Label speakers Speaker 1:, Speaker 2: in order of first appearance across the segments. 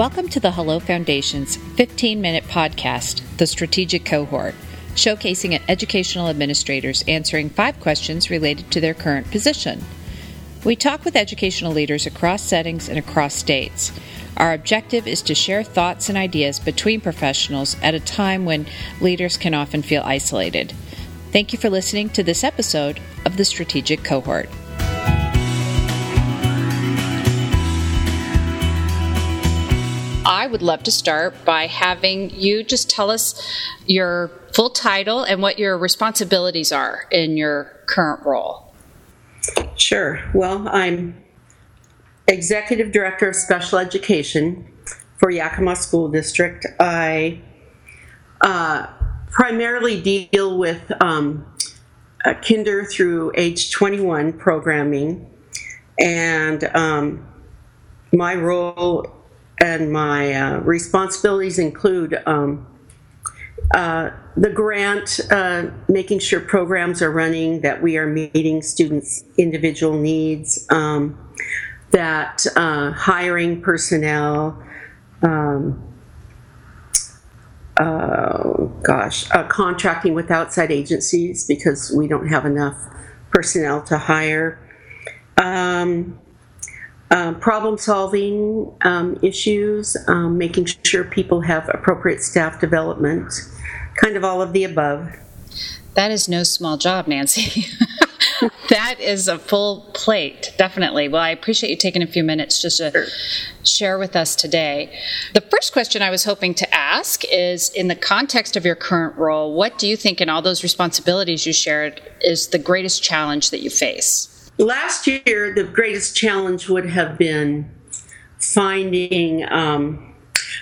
Speaker 1: Welcome to the Hello Foundation's 15 minute podcast, The Strategic Cohort, showcasing educational administrators answering five questions related to their current position. We talk with educational leaders across settings and across states. Our objective is to share thoughts and ideas between professionals at a time when leaders can often feel isolated. Thank you for listening to this episode of the Strategic Cohort. I would love to start by having you just tell us your full title and what your responsibilities are in your current role.
Speaker 2: Sure. Well, I'm Executive Director of Special Education for Yakima School District. I uh, primarily deal with um, kinder through age 21 programming, and um, my role and my uh, responsibilities include um, uh, the grant, uh, making sure programs are running, that we are meeting students' individual needs, um, that uh, hiring personnel, um, uh, gosh, uh, contracting with outside agencies because we don't have enough personnel to hire. Um, um, problem solving um, issues, um, making sure people have appropriate staff development, kind of all of the above.
Speaker 1: That is no small job, Nancy. that is a full plate, definitely. Well, I appreciate you taking a few minutes just to sure. share with us today. The first question I was hoping to ask is in the context of your current role, what do you think, in all those responsibilities you shared, is the greatest challenge that you face?
Speaker 2: Last year, the greatest challenge would have been finding, um,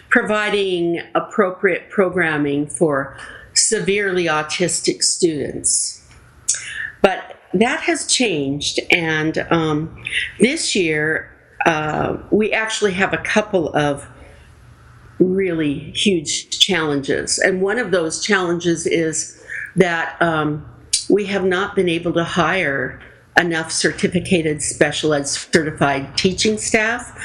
Speaker 2: providing appropriate programming for severely autistic students. But that has changed, and um, this year uh, we actually have a couple of really huge challenges. And one of those challenges is that um, we have not been able to hire enough certificated special ed certified teaching staff.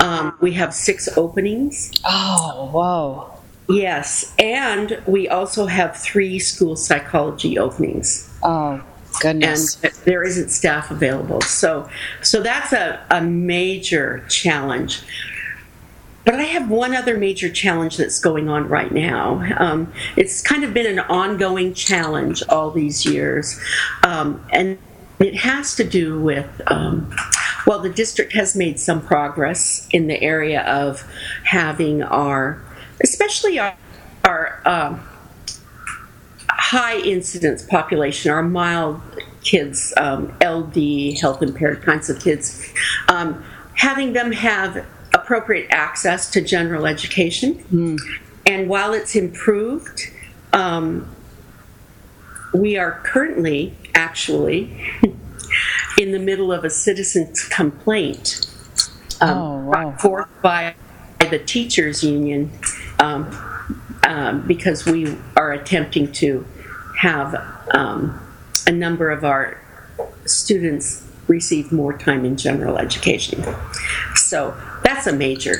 Speaker 2: Um, we have six openings.
Speaker 1: Oh, whoa.
Speaker 2: Yes, and we also have three school psychology openings.
Speaker 1: Oh, goodness.
Speaker 2: And there isn't staff available. So, so that's a, a major challenge. But I have one other major challenge that's going on right now. Um, it's kind of been an ongoing challenge all these years. Um, and it has to do with, um, well, the district has made some progress in the area of having our, especially our, our um, high incidence population, our mild kids, um, LD, health impaired kinds of kids, um, having them have appropriate access to general education. Mm. And while it's improved, um, we are currently actually in the middle of a citizen's complaint
Speaker 1: um, oh, wow.
Speaker 2: forth by the teachers union um, um, because we are attempting to have um, a number of our students receive more time in general education. So that's a major.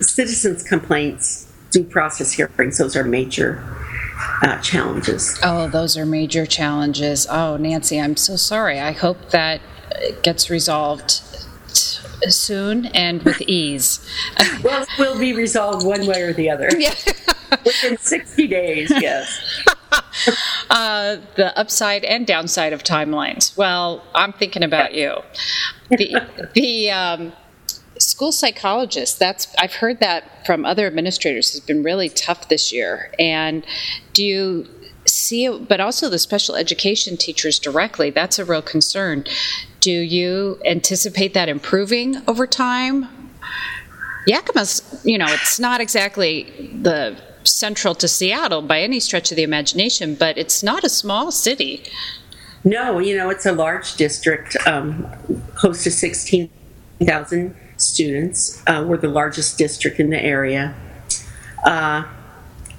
Speaker 2: Citizens' complaints, due process hearings, those are major uh, challenges.
Speaker 1: Oh, those are major challenges. Oh, Nancy, I'm so sorry. I hope that gets resolved t- soon and with ease.
Speaker 2: well, it will be resolved one way or the other. Yeah. Within 60 days, yes.
Speaker 1: Uh, the upside and downside of timelines. Well, I'm thinking about you. The, the um, school psychologist that's i've heard that from other administrators has been really tough this year. And do you see but also the special education teachers directly that's a real concern. Do you anticipate that improving over time? Yakima's you know it's not exactly the central to seattle by any stretch of the imagination but it's not a small city.
Speaker 2: No you know it's a large district um, close to 16000 students. Uh, we're the largest district in the area. Uh,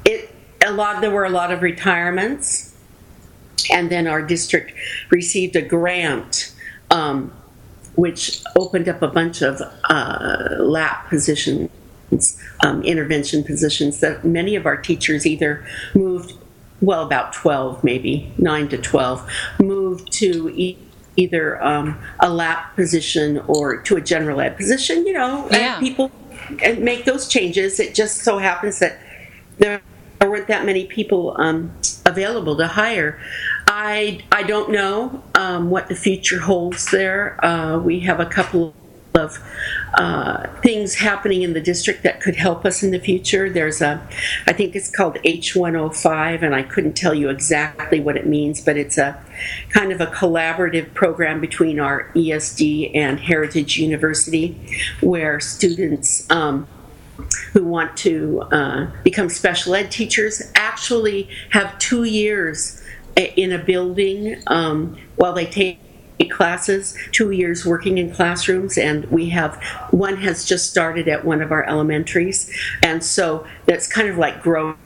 Speaker 2: it a lot. There were a lot of retirements, and then our district received a grant, um, which opened up a bunch of uh, lap positions um, intervention positions that many of our teachers either moved, well, about 12 maybe, 9 to 12, moved to either um, a lap position or to a general ed position, you know,
Speaker 1: Yeah.
Speaker 2: people and make those changes. It just so happens that there weren't that many people um, available to hire. I I don't know um, what the future holds there. Uh, we have a couple of uh, things happening in the district that could help us in the future. There's a, I think it's called H105, and I couldn't tell you exactly what it means, but it's a kind of a collaborative program between our ESD and Heritage University, where students. Um, who want to uh, become special ed teachers actually have two years in a building um, while they take classes, two years working in classrooms, and we have one has just started at one of our elementaries, and so that's kind of like growing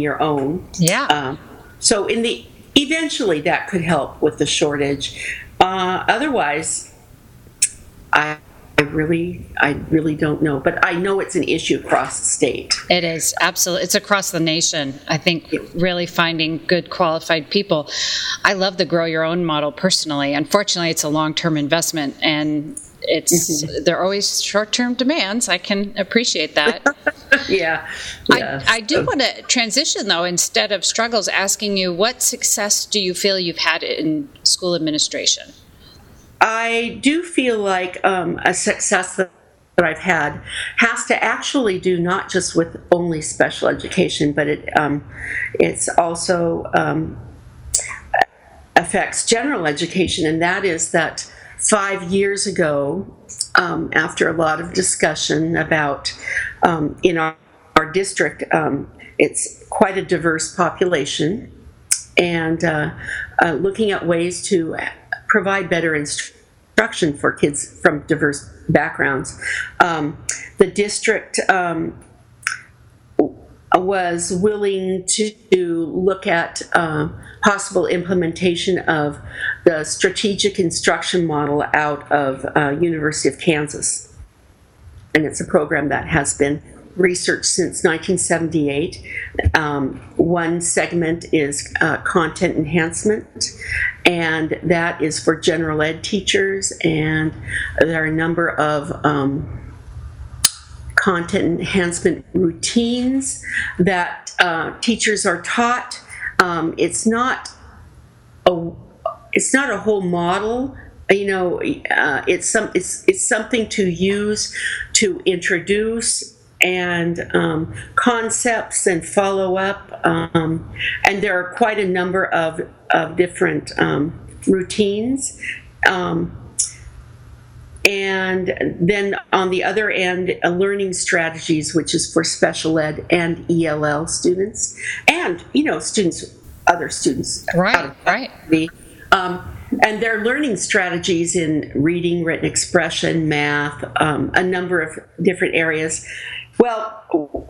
Speaker 2: your own.
Speaker 1: Yeah.
Speaker 2: Um, so in the eventually that could help with the shortage. Uh, otherwise, I. I really, I really don't know, but I know it's an issue across the state.
Speaker 1: It is absolutely. It's across the nation. I think really finding good qualified people. I love the grow your own model personally. Unfortunately, it's a long term investment, and it's
Speaker 2: Mm-hmm.
Speaker 1: there are always short term demands. I can appreciate that.
Speaker 2: yeah, yeah.
Speaker 1: I, I do want to transition though. Instead of struggles, asking you what success do you feel you've had in school administration?
Speaker 2: I do feel like um, a success that I've had has to actually do not just with only special education, but it um, it's also um, affects general education, and that is that five years ago, um, after a lot of discussion about um, in our, our district, um, it's quite a diverse population, and uh, uh, looking at ways to provide better instruction for kids from diverse backgrounds. Um, the district um, was willing to look at uh, possible implementation of the strategic instruction model out of uh, University of Kansas, and it's a program that has been researched since 1978. Um, one segment is uh, content enhancement, and that is for general ed teachers, and there are a number of um, content enhancement routines that uh, teachers are taught. Um, it's not a it's not a whole model. You know, uh, it's some it's it's something to use to introduce and um, concepts and follow up. Um, and there are quite a number of of different um, routines. Um, and then on the other end, uh, learning strategies, which is for special ed and ELL students, and you know, students, other students,
Speaker 1: Right, right.
Speaker 2: the um, and their learning strategies in reading, written expression, math, um, a number of different areas. Well,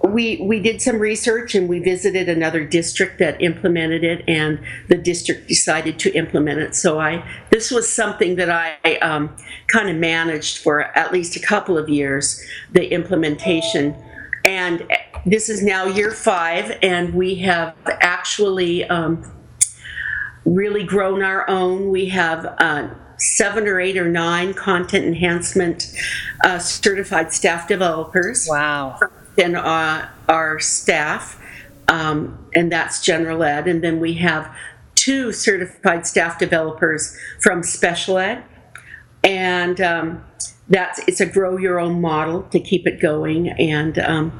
Speaker 2: we we did some research and we visited another district that implemented it, and the district decided to implement it. So I this was something that I um, kind of managed for at least a couple of years, the implementation, and this is now year five, and we have actually. Um, really grown our own. We have uh, seven or eight or nine content enhancement uh, certified staff developers
Speaker 1: Wow.
Speaker 2: in uh, our staff, um, and that's general ed. And then we have two certified staff developers from special ed, and um, that's it's a grow your own model to keep it going. And um,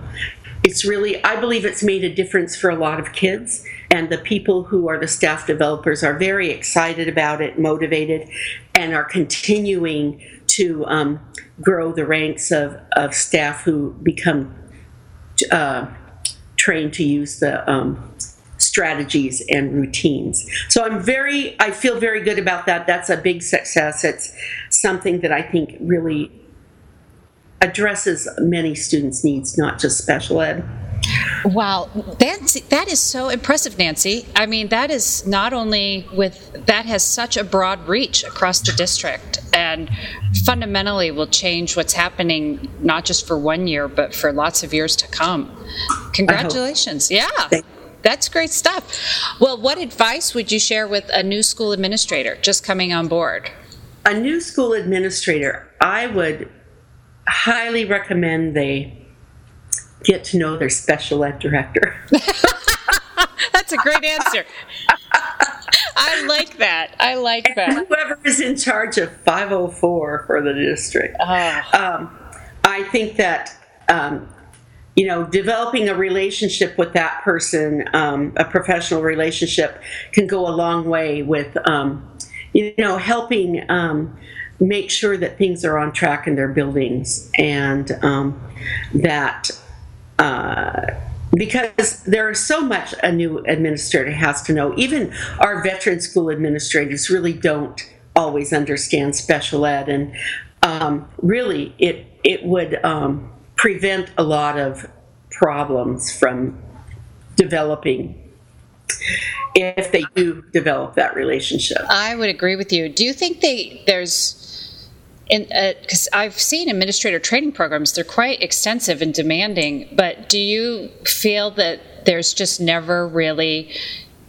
Speaker 2: it's really, I believe, it's made a difference for a lot of kids. And the people who are the staff developers are very excited about it, motivated, and are continuing to um, grow the ranks of, of staff who become uh, trained to use the um, strategies and routines. So I'm very, I feel very good about that. That's a big success. It's something that I think really addresses many students' needs, not just special ed.
Speaker 1: Wow, that's that is so impressive, Nancy. I mean, that is not only with that has such a broad reach across the district, and fundamentally will change what's happening not just for one year, but for lots of years to come. Congratulations! Yeah. That's great stuff. Well, what advice would you share with a new school administrator just coming on board?
Speaker 2: A new school administrator, I would highly recommend they get to know their special ed director.
Speaker 1: That's a great answer. I like that. I like
Speaker 2: and
Speaker 1: that.
Speaker 2: Whoever is in charge of 504 for the district.
Speaker 1: Oh.
Speaker 2: Um, I think that, um, you know, developing a relationship with that person, um, a professional relationship, can go a long way with, um, you know, helping um, make sure that things are on track in their buildings and um, that uh, because there is so much a new administrator has to know. Even our veteran school administrators really don't always understand special ed, and um, really it it would um, prevent a lot of problems from developing if they do develop that relationship.
Speaker 1: I would agree with you. Do you think they there's because uh, I've seen administrator training programs, they're quite extensive and demanding. But do you feel that there's just never really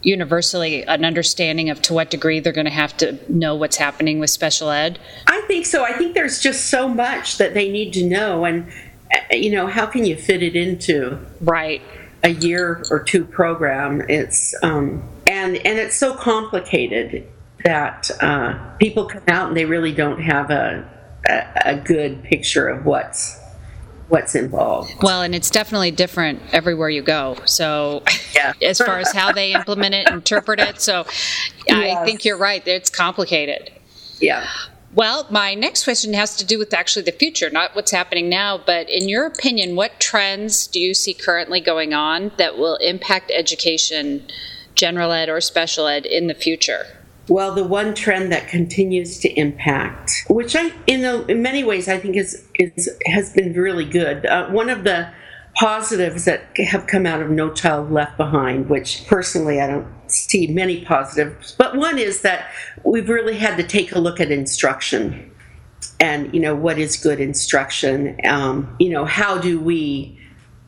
Speaker 1: universally an understanding of to what degree they're going to have to know what's happening with special ed?
Speaker 2: I think so. I think there's just so much that they need to know, and uh, you know, how can you fit it into
Speaker 1: right
Speaker 2: a year or two program? It's um, and and it's so complicated that uh, people come out and they really don't have a, a, a good picture of what's what's involved.
Speaker 1: Well, and it's definitely different everywhere you go. So, yeah. as far as how they implement it, interpret it. So, yes. I think you're right. It's complicated.
Speaker 2: Yeah.
Speaker 1: Well, my next question has to do with actually the future, not what's happening now, but in your opinion, what trends do you see currently going on that will impact education, general ed or special ed, in the future?
Speaker 2: Well, the one trend that continues to impact, which I, in, a, in many ways, I think is, is has been really good. Uh, one of the positives that have come out of No Child Left Behind, which personally I don't see many positives, but one is that we've really had to take a look at instruction, and you know what is good instruction. Um, you know how do we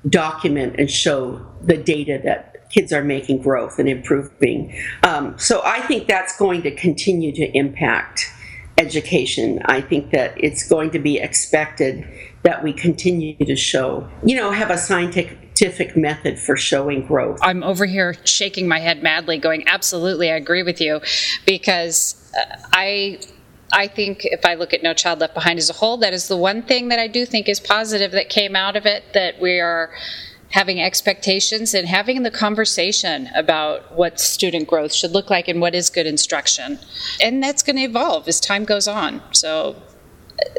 Speaker 2: document and show the data that kids are making growth and improving. Um, so I think that's going to continue to impact education. I think that it's going to be expected that we continue to show, you know, have a scientific method for showing growth.
Speaker 1: I'm over here shaking my head madly, going, absolutely, I agree with you, because uh, I. I think if I look at No Child Left Behind as a whole, that is the one thing that I do think is positive that came out of it. That we are having expectations and having the conversation about what student growth should look like and what is good instruction. And that's going to evolve as time goes on. So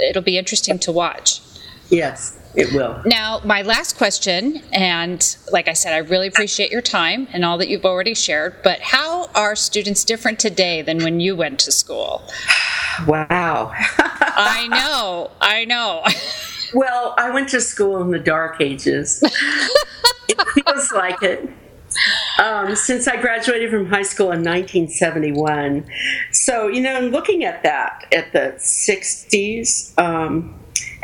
Speaker 1: it'll be interesting to watch.
Speaker 2: Yes, it will.
Speaker 1: Now, my last question, and like I said, I really appreciate your time and all that you've already shared, but how are students different today than when you went to school?
Speaker 2: Wow.
Speaker 1: I know, I know.
Speaker 2: Well, I went to school in the dark ages. it feels like it. Um, since I graduated from high school in 1971. So, you know, looking at that, at the 60s, um,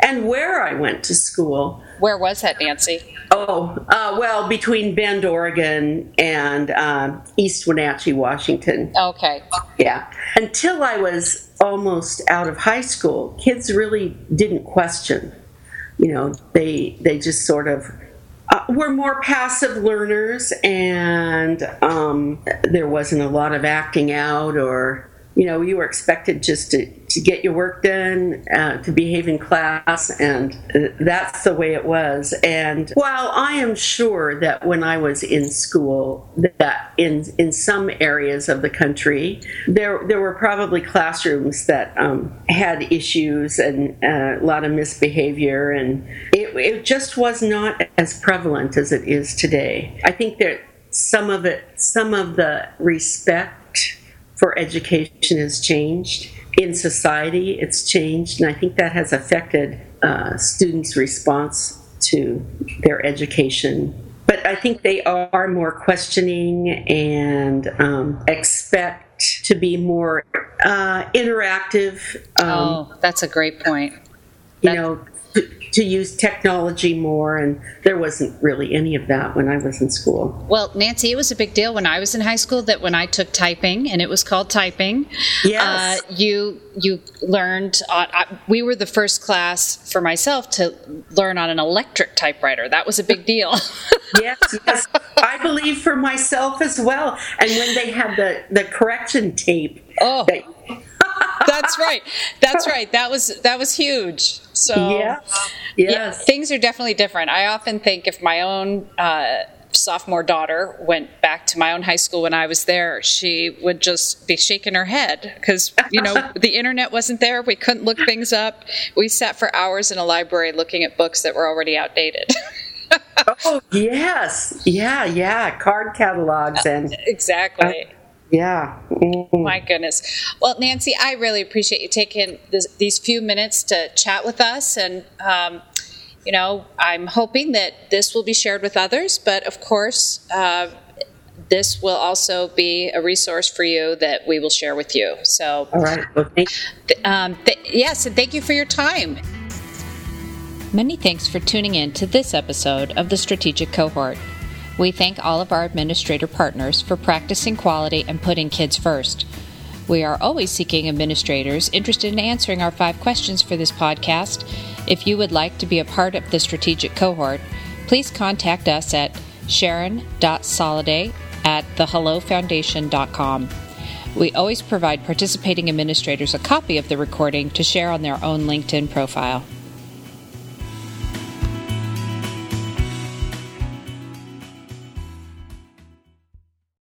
Speaker 2: and where I went to school.
Speaker 1: Where was that, Nancy?
Speaker 2: Oh, uh, well, between Bend, Oregon and uh, East Wenatchee, Washington.
Speaker 1: Okay.
Speaker 2: Yeah. Until I was almost out of high school, kids really didn't question you know, they they just sort of uh, were more passive learners, and um, there wasn't a lot of acting out or you know you were expected just to to get your work done, uh, to behave in class, and that's the way it was. And while I am sure that when I was in school, that in in some areas of the country, there there were probably classrooms that um, had issues and uh, a lot of misbehavior, and it, it just was not as prevalent as it is today. I think that some of it, some of the respect for education has changed in society, it's changed, and I think that has affected uh, students' response to their education. But I think they are more questioning and um, expect to be more uh, interactive.
Speaker 1: Um, oh, that's a great point.
Speaker 2: You know, to use technology more, and there wasn't really any of that when I was in school.
Speaker 1: Well, Nancy, it was a big deal when I was in high school that when I took typing, and it was called typing.
Speaker 2: Yes.
Speaker 1: Uh, you you learned. Uh, I, we were the first class for myself to learn on an electric typewriter. That was a big deal.
Speaker 2: yes, yes. I believe for myself as well. And when they had the the correction tape.
Speaker 1: Oh. That, that's right. That's right. That was that was huge. So
Speaker 2: yeah,
Speaker 1: yes. yeah, things are definitely different. I often think if my own uh, sophomore daughter went back to my own high school when I was there, she would just be shaking her head because you know the internet wasn't there. We couldn't look things up. We sat for hours in a library looking at books that were already outdated.
Speaker 2: oh yes, yeah, yeah, card catalogs and
Speaker 1: exactly. Uh,
Speaker 2: yeah.
Speaker 1: Mm-hmm. My goodness. Well, Nancy, I really appreciate you taking this, these few minutes to chat with us. And, um, you know, I'm hoping that this will be shared with others. But of course, uh, this will also be a resource for you that we will share with you. So,
Speaker 2: all right. Well,
Speaker 1: um, th- yes, and thank you for your time. Many thanks for tuning in to this episode of the Strategic Cohort. We thank all of our administrator partners for practicing quality and putting kids first. We are always seeking administrators interested in answering our five questions for this podcast. If you would like to be a part of the strategic cohort, please contact us at sharon.soliday at thehellofoundation.com. We always provide participating administrators a copy of the recording to share on their own LinkedIn profile.